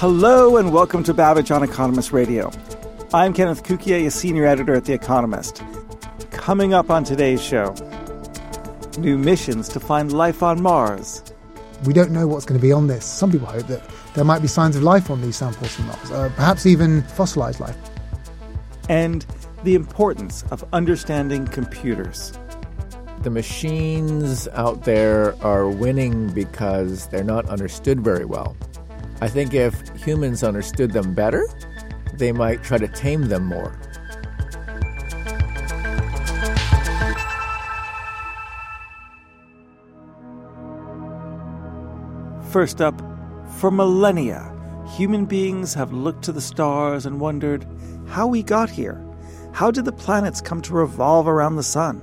Hello and welcome to Babbage on Economist Radio. I'm Kenneth Cukier, a senior editor at The Economist. Coming up on today's show, new missions to find life on Mars. We don't know what's going to be on this. Some people hope that there might be signs of life on these samples from Mars, uh, perhaps even fossilized life. And the importance of understanding computers. The machines out there are winning because they're not understood very well. I think if humans understood them better, they might try to tame them more. First up, for millennia, human beings have looked to the stars and wondered how we got here. How did the planets come to revolve around the sun?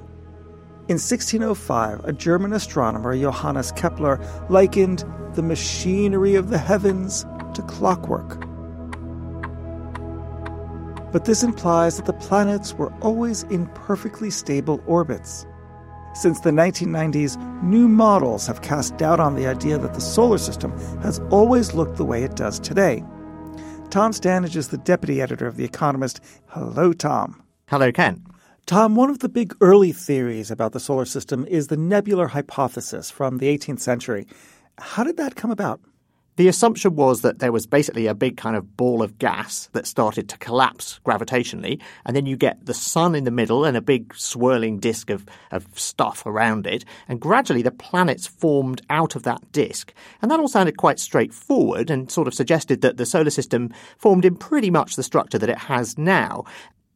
In 1605, a German astronomer, Johannes Kepler, likened the machinery of the heavens to clockwork. But this implies that the planets were always in perfectly stable orbits. Since the 1990s, new models have cast doubt on the idea that the solar system has always looked the way it does today. Tom Standage is the deputy editor of The Economist. Hello, Tom. Hello, Ken. Tom, one of the big early theories about the solar system is the nebular hypothesis from the 18th century. How did that come about? The assumption was that there was basically a big kind of ball of gas that started to collapse gravitationally, and then you get the sun in the middle and a big swirling disk of, of stuff around it, and gradually the planets formed out of that disk. And that all sounded quite straightforward and sort of suggested that the solar system formed in pretty much the structure that it has now.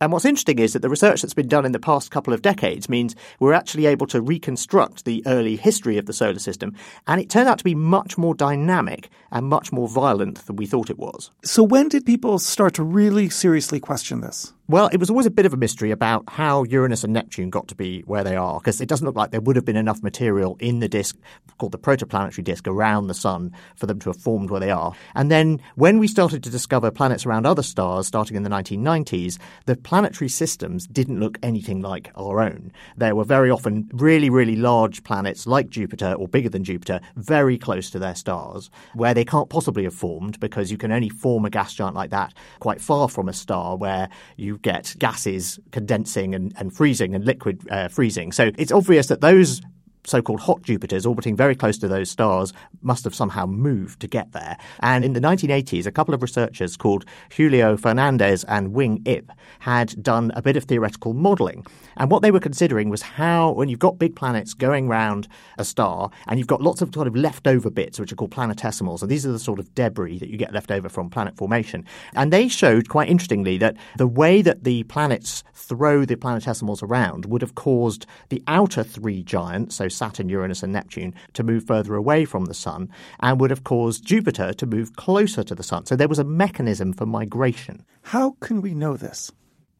And what's interesting is that the research that's been done in the past couple of decades means we're actually able to reconstruct the early history of the solar system, and it turned out to be much more dynamic and much more violent than we thought it was. So, when did people start to really seriously question this? Well, it was always a bit of a mystery about how Uranus and Neptune got to be where they are, because it doesn't look like there would have been enough material in the disk called the protoplanetary disk around the Sun for them to have formed where they are. And then when we started to discover planets around other stars, starting in the 1990s, the planetary systems didn't look anything like our own. There were very often really, really large planets like Jupiter or bigger than Jupiter, very close to their stars, where they can't possibly have formed because you can only form a gas giant like that quite far from a star where you get gases condensing and, and freezing and liquid uh, freezing. So it's obvious that those so-called hot Jupiters orbiting very close to those stars must have somehow moved to get there. And in the 1980s, a couple of researchers called Julio Fernandez and Wing Ip had done a bit of theoretical modeling. And what they were considering was how, when you've got big planets going around a star and you've got lots of sort of leftover bits, which are called planetesimals, and these are the sort of debris that you get left over from planet formation. And they showed quite interestingly that the way that the planets throw the planetesimals around would have caused the outer three giants, so Saturn, Uranus, and Neptune, to move further away from the Sun, and would have caused Jupiter to move closer to the Sun. So there was a mechanism for migration. How can we know this?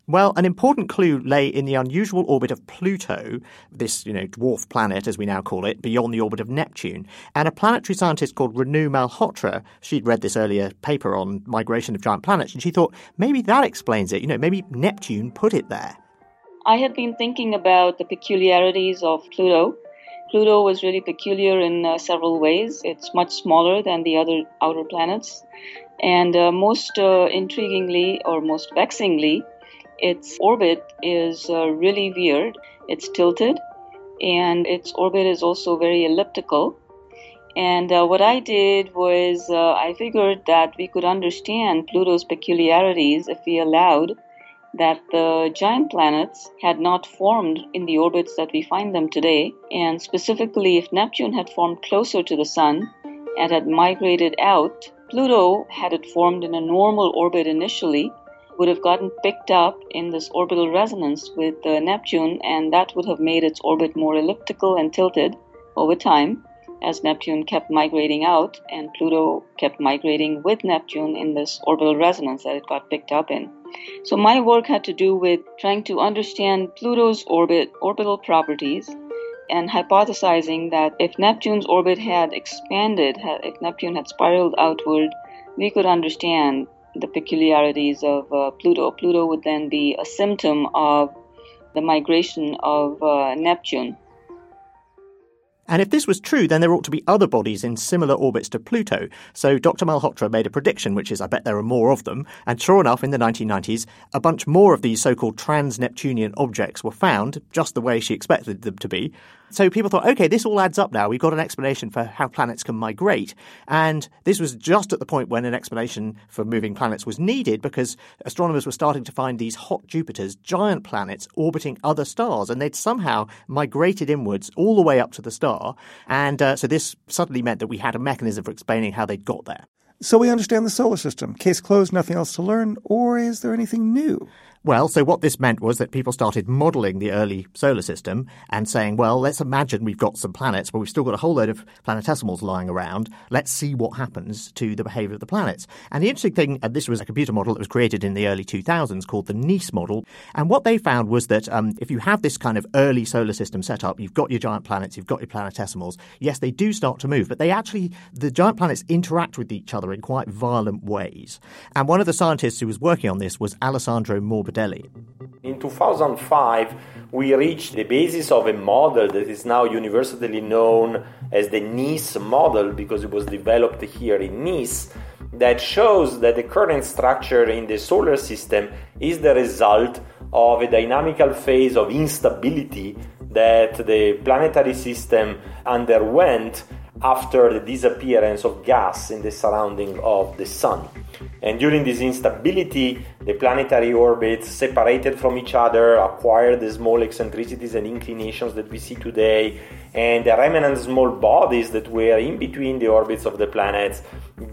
Well, an important clue lay in the unusual orbit of Pluto, this, you know, dwarf planet as we now call it, beyond the orbit of Neptune. And a planetary scientist called Renu Malhotra, she'd read this earlier paper on migration of giant planets, and she thought maybe that explains it. You know, maybe Neptune put it there. I had been thinking about the peculiarities of Pluto. Pluto was really peculiar in uh, several ways. It's much smaller than the other outer planets. And uh, most uh, intriguingly, or most vexingly, its orbit is uh, really weird. It's tilted, and its orbit is also very elliptical. And uh, what I did was uh, I figured that we could understand Pluto's peculiarities if we allowed that the giant planets had not formed in the orbits that we find them today, and specifically if Neptune had formed closer to the Sun and had migrated out, Pluto had it formed in a normal orbit initially, would have gotten picked up in this orbital resonance with uh, Neptune, and that would have made its orbit more elliptical and tilted over time as Neptune kept migrating out and Pluto kept migrating with Neptune in this orbital resonance that it got picked up in. So my work had to do with trying to understand Pluto's orbit orbital properties and hypothesizing that if Neptune's orbit had expanded, if Neptune had spiraled outward, we could understand the peculiarities of uh, Pluto. Pluto would then be a symptom of the migration of uh, Neptune. And if this was true, then there ought to be other bodies in similar orbits to Pluto. So Dr. Malhotra made a prediction, which is I bet there are more of them. And sure enough, in the 1990s, a bunch more of these so called trans Neptunian objects were found, just the way she expected them to be. So people thought, okay, this all adds up now. We've got an explanation for how planets can migrate. And this was just at the point when an explanation for moving planets was needed because astronomers were starting to find these hot Jupiters, giant planets orbiting other stars. And they'd somehow migrated inwards all the way up to the star. And uh, so this suddenly meant that we had a mechanism for explaining how they'd got there. So we understand the solar system. Case closed, nothing else to learn, or is there anything new? Well, so what this meant was that people started modeling the early solar system and saying, well, let's imagine we've got some planets, but we've still got a whole load of planetesimals lying around. Let's see what happens to the behavior of the planets. And the interesting thing, and this was a computer model that was created in the early 2000s called the NICE model. And what they found was that um, if you have this kind of early solar system set up, you've got your giant planets, you've got your planetesimals. Yes, they do start to move, but they actually, the giant planets interact with each other in quite violent ways. And one of the scientists who was working on this was Alessandro Morbidelli in 2005, we reached the basis of a model that is now universally known as the Nice model because it was developed here in Nice that shows that the current structure in the solar system is the result of a dynamical phase of instability that the planetary system underwent after the disappearance of gas in the surrounding of the sun. And during this instability, the planetary orbits separated from each other, acquired the small eccentricities and inclinations that we see today, and the remnant small bodies that were in between the orbits of the planets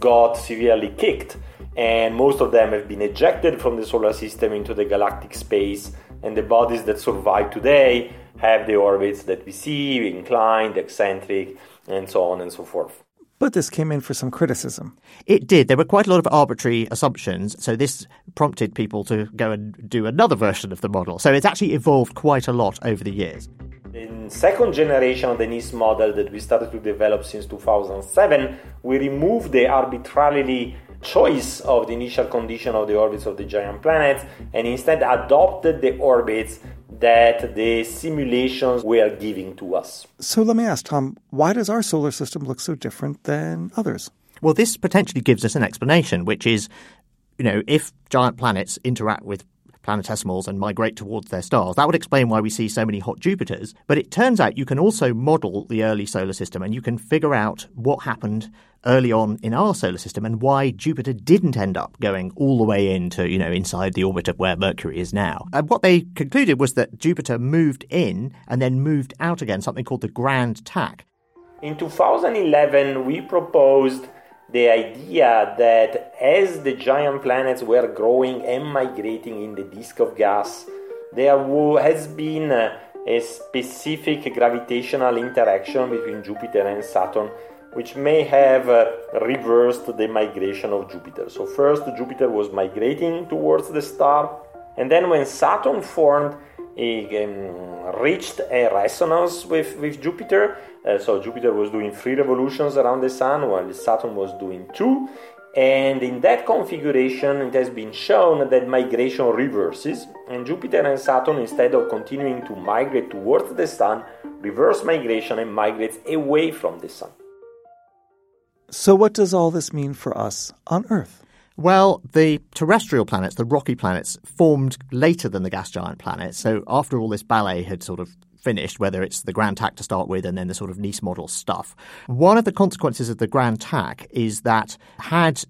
got severely kicked. And most of them have been ejected from the solar system into the galactic space, and the bodies that survive today have the orbits that we see inclined, eccentric, and so on and so forth. But this came in for some criticism. It did. There were quite a lot of arbitrary assumptions, so this prompted people to go and do another version of the model. So it's actually evolved quite a lot over the years. In second generation of the Nice model that we started to develop since 2007, we removed the arbitrarily choice of the initial condition of the orbits of the giant planets and instead adopted the orbits that the simulations were giving to us. So let me ask, Tom, why does our solar system look so different than others? Well, this potentially gives us an explanation, which is, you know, if giant planets interact with planetesimals and migrate towards their stars. That would explain why we see so many hot Jupiters. But it turns out you can also model the early solar system and you can figure out what happened early on in our solar system and why Jupiter didn't end up going all the way into, you know, inside the orbit of where Mercury is now. And what they concluded was that Jupiter moved in and then moved out again, something called the grand tack. In 2011, we proposed the idea that as the giant planets were growing and migrating in the disk of gas, there has been a, specific gravitational interaction between Jupiter and Saturn, which may have uh, reversed the migration of Jupiter. So, first, Jupiter was migrating towards the star, and then when Saturn formed, it um, reached a resonance with, with Jupiter. Uh, so Jupiter was doing three revolutions around the Sun, while Saturn was doing two. And in that configuration, it has been shown that migration reverses, and Jupiter and Saturn, instead of continuing to migrate towards the Sun, reverse migration and migrates away from the Sun. So, what does all this mean for us on Earth? Well, the terrestrial planets, the rocky planets, formed later than the gas giant planets. So after all this ballet had sort of finished, whether it's the grand tack to start with and then the sort of Nice model stuff, one of the consequences of the grand tack is that had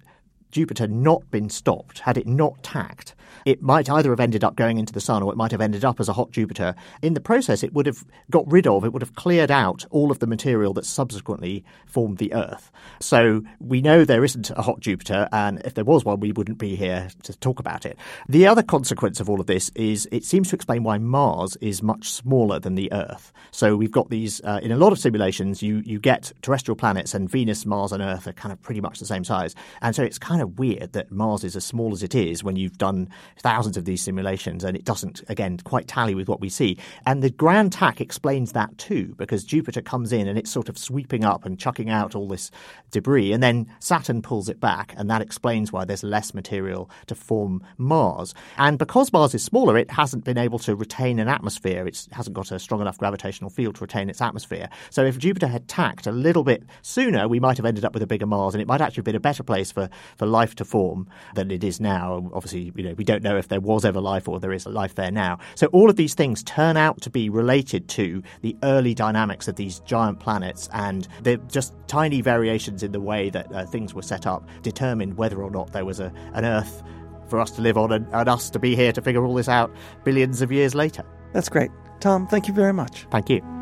Jupiter not been stopped, had it not tacked, it might either have ended up going into the sun or it might have ended up as a hot Jupiter. In the process, it would have got rid of, it would have cleared out all of the material that subsequently formed the Earth. So we know there isn't a hot Jupiter, and if there was one, we wouldn't be here to talk about it. The other consequence of all of this is it seems to explain why Mars is much smaller than the Earth. So we've got these, uh, in a lot of simulations, you, you get terrestrial planets, and Venus, Mars, and Earth are kind of pretty much the same size. And so it's kind of weird that Mars is as small as it is when you've done thousands of these simulations, and it doesn't, again, quite tally with what we see. And the grand tack explains that too, because Jupiter comes in and it's sort of sweeping up and chucking out all this debris, and then Saturn pulls it back, and that explains why there's less material to form Mars. And because Mars is smaller, it hasn't been able to retain an atmosphere. It hasn't got a strong enough gravitational field to retain its atmosphere. So if Jupiter had tacked a little bit sooner, we might have ended up with a bigger Mars, and it might actually have been a better place for, for life to form than it is now. Obviously, you know, we don't know if there was ever life or there is life there now. So all of these things turn out to be related to the early dynamics of these giant planets, and they're just tiny variations in the way that uh, things were set up determined whether or not there was a, an Earth for us to live on and, and us to be here to figure all this out billions of years later. That's great. Tom, thank you very much. Thank you.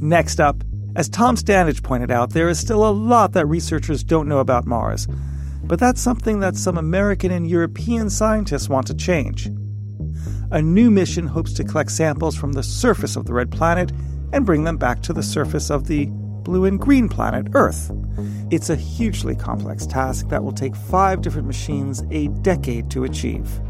Next up, as Tom Standage pointed out, there is still a lot that researchers don't know about Mars. But that's something that some American and European scientists want to change. A new mission hopes to collect samples from the surface of the red planet and bring them back to the surface of the blue and green planet, Earth. It's a hugely complex task that will take five different machines a decade to achieve.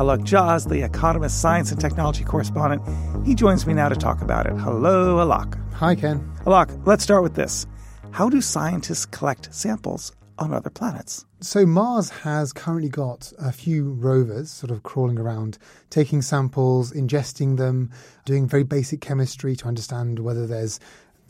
Alok Jha, the Economist Science and Technology correspondent, he joins me now to talk about it. Hello, Alok. Hi, Ken. Alok, let's start with this. How do scientists collect samples on other planets? So, Mars has currently got a few rovers sort of crawling around, taking samples, ingesting them, doing very basic chemistry to understand whether there's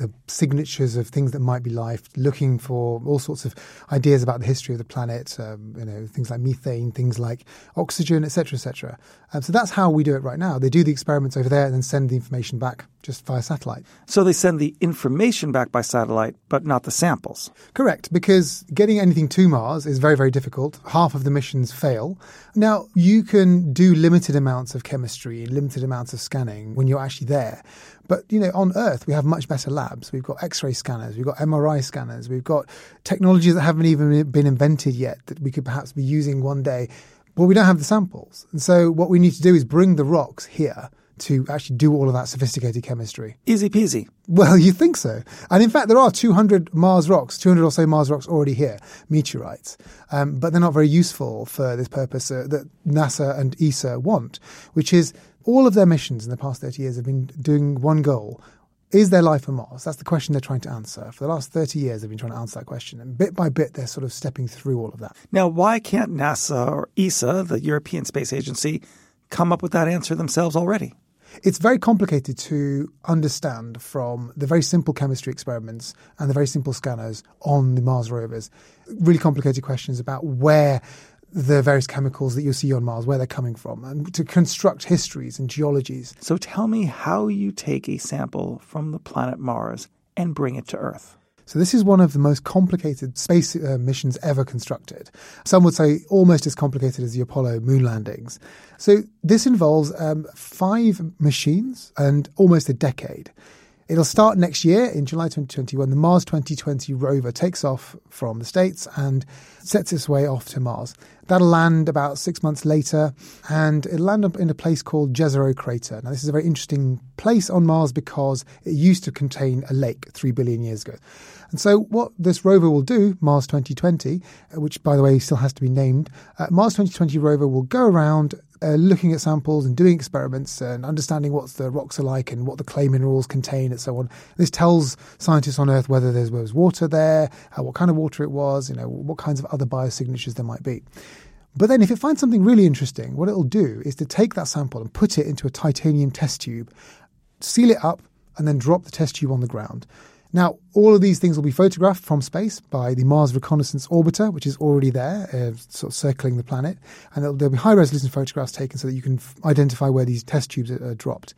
the signatures of things that might be life, looking for all sorts of ideas about the history of the planet, um, you know, things like methane, things like oxygen, etc., etc. Um, so that's how we do it right now. They do the experiments over there and then send the information back just via satellite. So they send the information back by satellite, but not the samples. Correct, because getting anything to Mars is very, very difficult. Half of the missions fail. Now, you can do limited amounts of chemistry, limited amounts of scanning when you're actually there. But you know, on Earth we have much better labs. We've got X-ray scanners, we've got MRI scanners, we've got technologies that haven't even been invented yet that we could perhaps be using one day. But we don't have the samples, and so what we need to do is bring the rocks here to actually do all of that sophisticated chemistry. Easy peasy. Well, you think so. And in fact, there are 200 Mars rocks, 200 or so Mars rocks already here, meteorites. Um, but they're not very useful for this purpose uh, that NASA and ESA want, which is all of their missions in the past 30 years have been doing one goal. Is there life on Mars? That's the question they're trying to answer. For the last 30 years, they've been trying to answer that question. And bit by bit, they're sort of stepping through all of that. Now, why can't NASA or ESA, the European Space Agency, come up with that answer themselves already? It's very complicated to understand from the very simple chemistry experiments and the very simple scanners on the Mars rovers. Really complicated questions about where the various chemicals that you see on Mars, where they're coming from, and to construct histories and geologies. So tell me how you take a sample from the planet Mars and bring it to Earth. So this is one of the most complicated space uh, missions ever constructed. Some would say almost as complicated as the Apollo moon landings. So this involves um, five machines and almost a decade. It'll start next year in July 2020 when the Mars 2020 rover takes off from the States and sets its way off to Mars. That'll land about six months later and it'll land up in a place called Jezero Crater. Now, this is a very interesting place on Mars because it used to contain a lake three billion years ago. And so, what this rover will do, Mars 2020, which by the way still has to be named, uh, Mars 2020 rover will go around uh, looking at samples and doing experiments and understanding what the rocks are like and what the clay minerals contain and so on. This tells scientists on Earth whether there was water there, uh, what kind of water it was, you know, what kinds of other biosignatures there might be. But then, if it finds something really interesting, what it'll do is to take that sample and put it into a titanium test tube, seal it up, and then drop the test tube on the ground. Now, all of these things will be photographed from space by the Mars Reconnaissance Orbiter, which is already there, uh, sort of circling the planet. And there'll, there'll be high resolution photographs taken so that you can f- identify where these test tubes are, are dropped.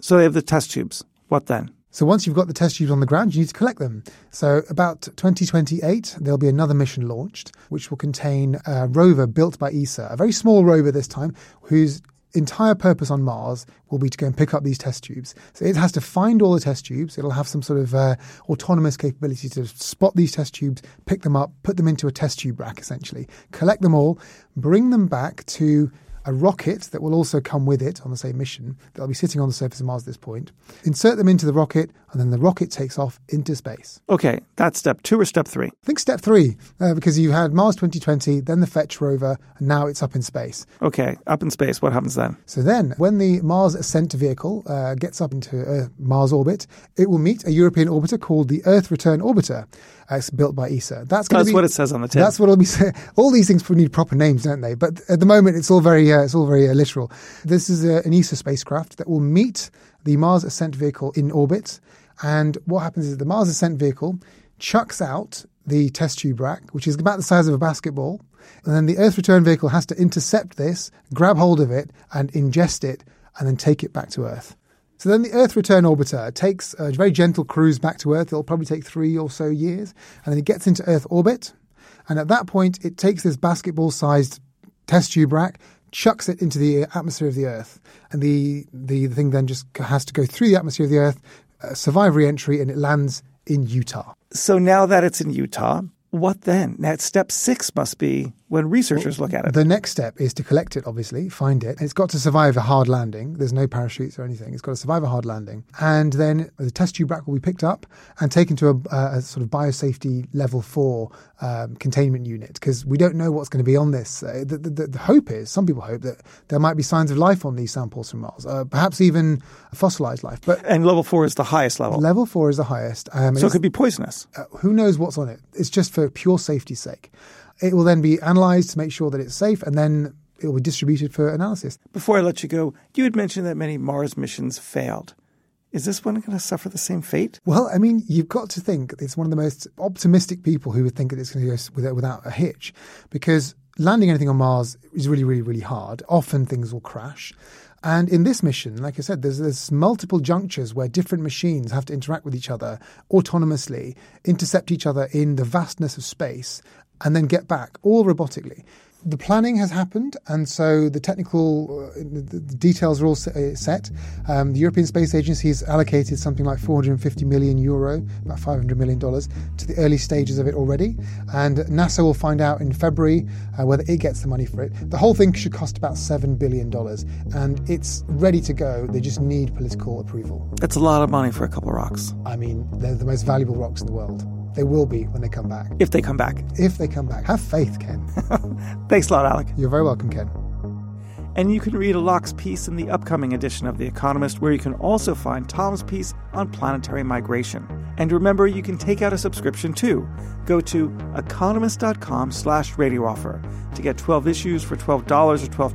So they have the test tubes. What then? So once you've got the test tubes on the ground, you need to collect them. So about 2028, there'll be another mission launched, which will contain a rover built by ESA, a very small rover this time, whose entire purpose on Mars will be to go and pick up these test tubes. So it has to find all the test tubes. It'll have some sort of uh, autonomous capability to spot these test tubes, pick them up, put them into a test tube rack, essentially, collect them all, bring them back to a rocket that will also come with it on the same mission. that'll be sitting on the surface of Mars at this point. Insert them into the rocket, and then the rocket takes off into space. Okay, that's step two or step three? I think step three, uh, because you had Mars 2020, then the Fetch rover, and now it's up in space. Okay, up in space. What happens then? So then, when the Mars Ascent vehicle uh, gets up into uh, Mars orbit, it will meet a European orbiter called the Earth Return Orbiter. Uh, it's built by ESA. That's, that's be, what it says on the tin. That's what it'll be. All these things need proper names, don't they? But at the moment, it's all very, uh, it's all very uh, literal. This is a, an ESA spacecraft that will meet the Mars Ascent vehicle in orbit. And what happens is the Mars Ascent vehicle chucks out the test tube rack, which is about the size of a basketball. And then the Earth return vehicle has to intercept this, grab hold of it, and ingest it, and then take it back to Earth. So then the Earth Return Orbiter takes a very gentle cruise back to Earth. It'll probably take three or so years. And then it gets into Earth orbit. And at that point, it takes this basketball sized test tube rack, chucks it into the atmosphere of the Earth. And the, the, the thing then just has to go through the atmosphere of the Earth, uh, survive re entry, and it lands in Utah. So now that it's in Utah, what then? Now, step six must be when researchers look at it. The next step is to collect it, obviously, find it. It's got to survive a hard landing. There's no parachutes or anything. It's got to survive a hard landing. And then the test tube rack will be picked up and taken to a, a sort of biosafety level four um, containment unit because we don't know what's going to be on this. Uh, the, the, the, hope is, some people hope, that there might be signs of life on these samples from Mars, uh, perhaps even fossilized life. But And level four is the highest level? Level four is the highest. Um, so it could be poisonous? Uh, who knows what's on it? It's just for pure safety's sake. It will then be analyzed to make sure that it's safe and then it will be distributed for analysis. Before I let you go, you had mentioned that many Mars missions failed. Is this one going to suffer the same fate? Well, I mean, you've got to think it's one of the most optimistic people who would think that it's going to go without, without a hitch because landing anything on Mars is really, really, really hard. Often things will crash. And in this mission, like I said, there's, there's multiple junctures where different machines have to interact with each other autonomously, intercept each other in the vastness of space, and then get back, all robotically. The planning has happened, and so the technical uh, the, details are all uh, set. Um, the European Space Agency has allocated something like 450 million euro, about 500 million dollars, to the early stages of it already. And NASA will find out in February uh, whether it gets the money for it. The whole thing should cost about seven billion dollars, and it's ready to go. They just need political approval. That's a lot of money for a couple of rocks. I mean, they're the most valuable rocks in the world. They will be when they come back. If they come back. If they come back. Have faith, Ken. Thanks a lot, Alok. You're very welcome, Ken. And you can read Alok's piece in the upcoming edition of The Economist, where you can also find Tom's piece on planetary migration. And remember, you can take out a subscription too. Go to economist.com slash radio offer to get 12 issues for $12 or 12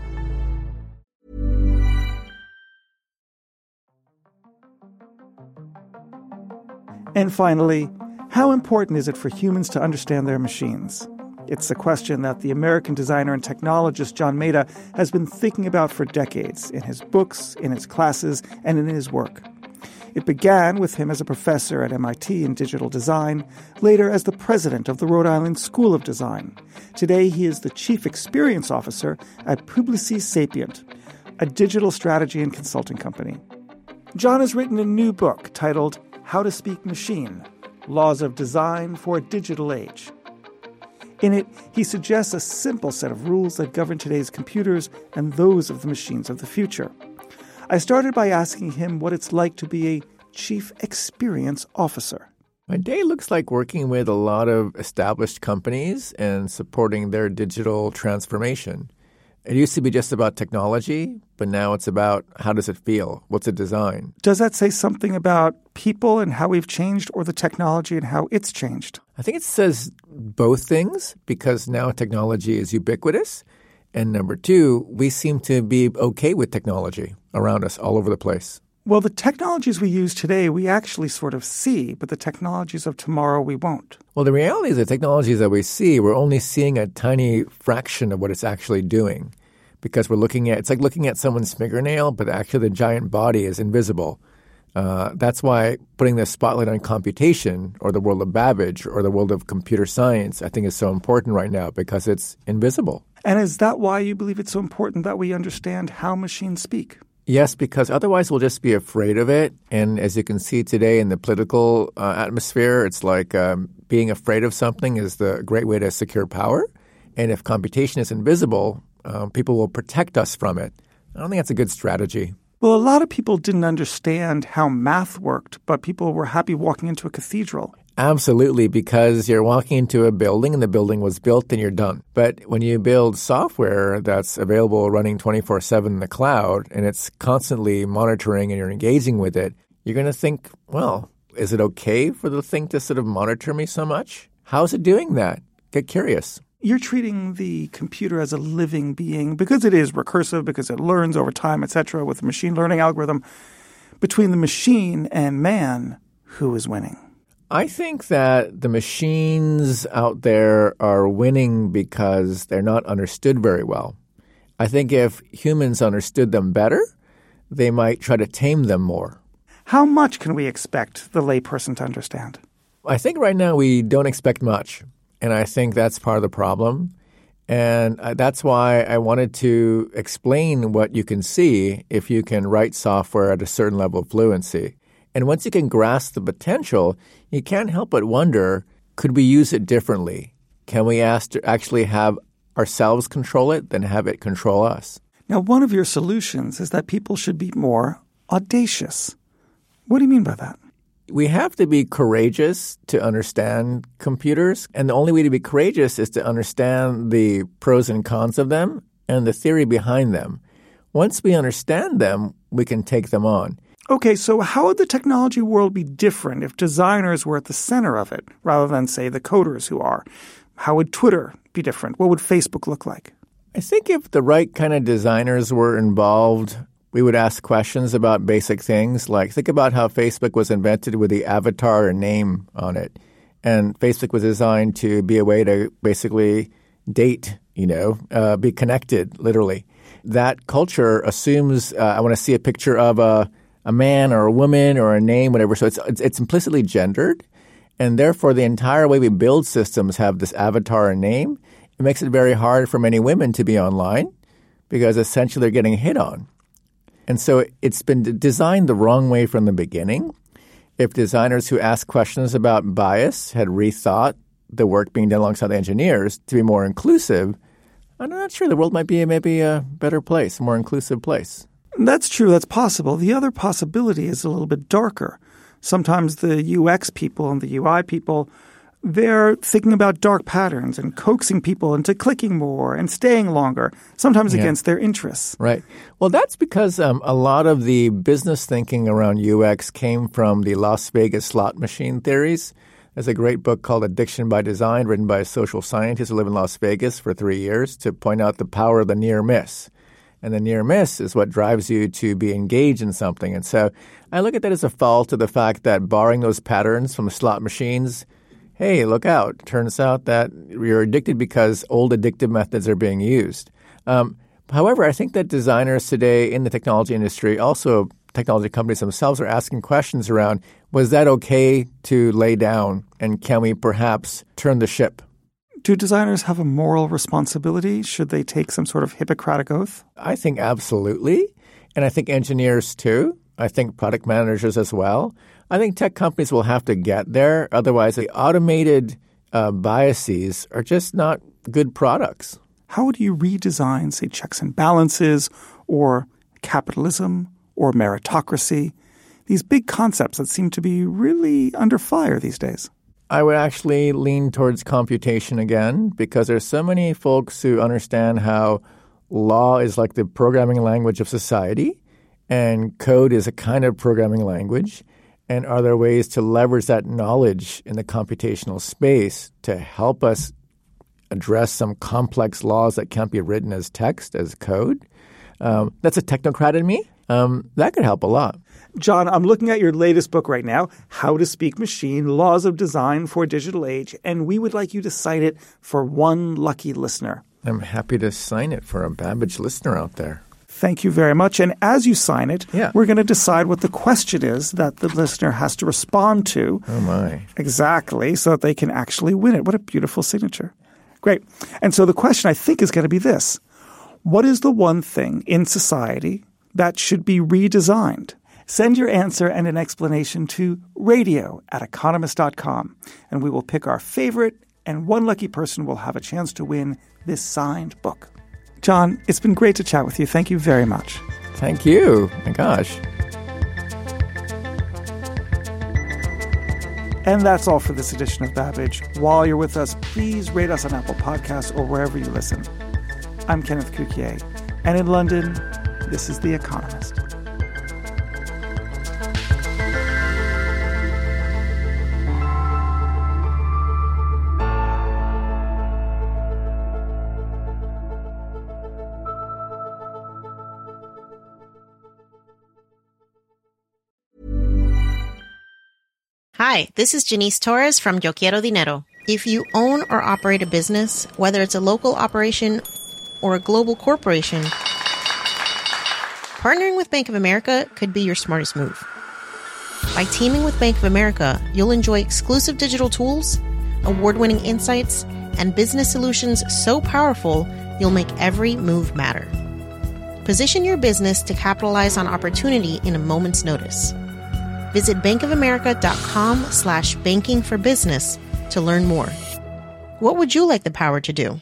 And finally, how important is it for humans to understand their machines? It's a question that the American designer and technologist John Maeda has been thinking about for decades in his books, in his classes, and in his work. It began with him as a professor at MIT in digital design, later as the president of the Rhode Island School of Design. Today, he is the chief experience officer at Publicis Sapient, a digital strategy and consulting company. John has written a new book titled how to Speak Machine Laws of Design for a Digital Age. In it, he suggests a simple set of rules that govern today's computers and those of the machines of the future. I started by asking him what it's like to be a chief experience officer. My day looks like working with a lot of established companies and supporting their digital transformation. It used to be just about technology, but now it's about how does it feel? What's it design? Does that say something about people and how we've changed or the technology and how it's changed? I think it says both things because now technology is ubiquitous. And number two, we seem to be okay with technology around us all over the place. Well, the technologies we use today, we actually sort of see, but the technologies of tomorrow, we won't. Well, the reality is the technologies that we see, we're only seeing a tiny fraction of what it's actually doing because we're looking at it's like looking at someone's fingernail, but actually the giant body is invisible. Uh, that's why putting the spotlight on computation or the world of Babbage or the world of computer science, I think, is so important right now because it's invisible. And is that why you believe it's so important that we understand how machines speak? Yes, because otherwise we'll just be afraid of it. And as you can see today in the political uh, atmosphere, it's like um, being afraid of something is the great way to secure power. And if computation is invisible, um, people will protect us from it. I don't think that's a good strategy. Well, a lot of people didn't understand how math worked, but people were happy walking into a cathedral. Absolutely, because you're walking into a building and the building was built and you're done. But when you build software that's available running 24 7 in the cloud and it's constantly monitoring and you're engaging with it, you're going to think, well, is it okay for the thing to sort of monitor me so much? How's it doing that? Get curious you're treating the computer as a living being because it is recursive, because it learns over time, etc., with a machine learning algorithm. Between the machine and man, who is winning? I think that the machines out there are winning because they're not understood very well. I think if humans understood them better, they might try to tame them more. How much can we expect the layperson to understand? I think right now we don't expect much. And I think that's part of the problem. And uh, that's why I wanted to explain what you can see if you can write software at a certain level of fluency. And once you can grasp the potential, you can't help but wonder could we use it differently? Can we ask to actually have ourselves control it than have it control us? Now, one of your solutions is that people should be more audacious. What do you mean by that? we have to be courageous to understand computers. And the only way to be courageous is to understand the pros and cons of them and the theory behind them. Once we understand them, we can take them on. Okay, so how would the technology world be different if designers were at the center of it rather than, say, the coders who are? How would Twitter be different? What would Facebook look like? I think if the right kind of designers were involved, we would ask questions about basic things like think about how Facebook was invented with the avatar and name on it. And Facebook was designed to be a way to basically date, you know, uh, be connected, literally. That culture assumes uh, I want to see a picture of a, a man or a woman or a name, whatever. So it's, it's, it's implicitly gendered. And therefore, the entire way we build systems have this avatar and name. It makes it very hard for many women to be online because essentially they're getting hit on. And so it's been designed the wrong way from the beginning. If designers who ask questions about bias had rethought the work being done alongside engineers to be more inclusive, I'm not sure the world might be maybe a better place, a more inclusive place. That's true. That's possible. The other possibility is a little bit darker. Sometimes the UX people and the UI people they're thinking about dark patterns and coaxing people into clicking more and staying longer, sometimes yeah. against their interests. Right. Well, that's because um, a lot of the business thinking around UX came from the Las Vegas slot machine theories. There's a great book called Addiction by Design, written by a social scientist who lived in Las Vegas for three years to point out the power of the near miss. And the near miss is what drives you to be engaged in something. And so I look at that as a fault to the fact that barring those patterns from slot machines – hey, look out. Turns out that you're addicted because old addictive methods are being used. Um, however, I think that designers today in the technology industry, also technology companies themselves, are asking questions around was that okay to lay down? And can we perhaps turn the ship? Do designers have a moral responsibility? Should they take some sort of Hippocratic oath? I think absolutely. And I think engineers too. I think product managers as well. I think tech companies will have to get there. Otherwise, the automated uh, biases are just not good products. How would you redesign, say, checks and balances or capitalism or meritocracy? These big concepts that seem to be really under fire these days. I would actually lean towards computation again because there's so many folks who understand how law is like the programming language of society, and code is a kind of programming language. And are there ways to leverage that knowledge in the computational space to help us address some complex laws that can't be written as text, as code? Um, that's a technocrat in me. Um, that could help a lot. John, I'm looking at your latest book right now, How to Speak Machine Laws of Design for Digital Age, and we would like you to cite it for one lucky listener. I'm happy to sign it for a Babbage listener out there. Thank you very much. And as you sign it, Yeah. we're going to decide what the question is that the listener has to respond to. Oh, my. Exactly, so that they can actually win it. What a beautiful signature. Great. And so the question I think is going to be this What is the one thing in society that should be redesigned? Send your answer and an explanation to radio at economist.com, and we will pick our favorite, and one lucky person will have a chance to win this signed book. John, it's been great to chat with you. Thank you very much. Thank you. My gosh. And that's all for this edition of Babbage. While you're with us, please rate us on Apple Podcasts or wherever you listen. I'm Kenneth Cukier, and in London, this is The Economist. Hi, this is Janice Torres from Yo Quiero Dinero. If you own or operate a business, whether it's a local operation or a global corporation, partnering with Bank of America could be your smartest move. By teaming with Bank of America, you'll enjoy exclusive digital tools, award winning insights, and business solutions so powerful you'll make every move matter. Position your business to capitalize on opportunity in a moment's notice. Visit bankofamerica.com slash banking for business to learn more. What would you like the power to do?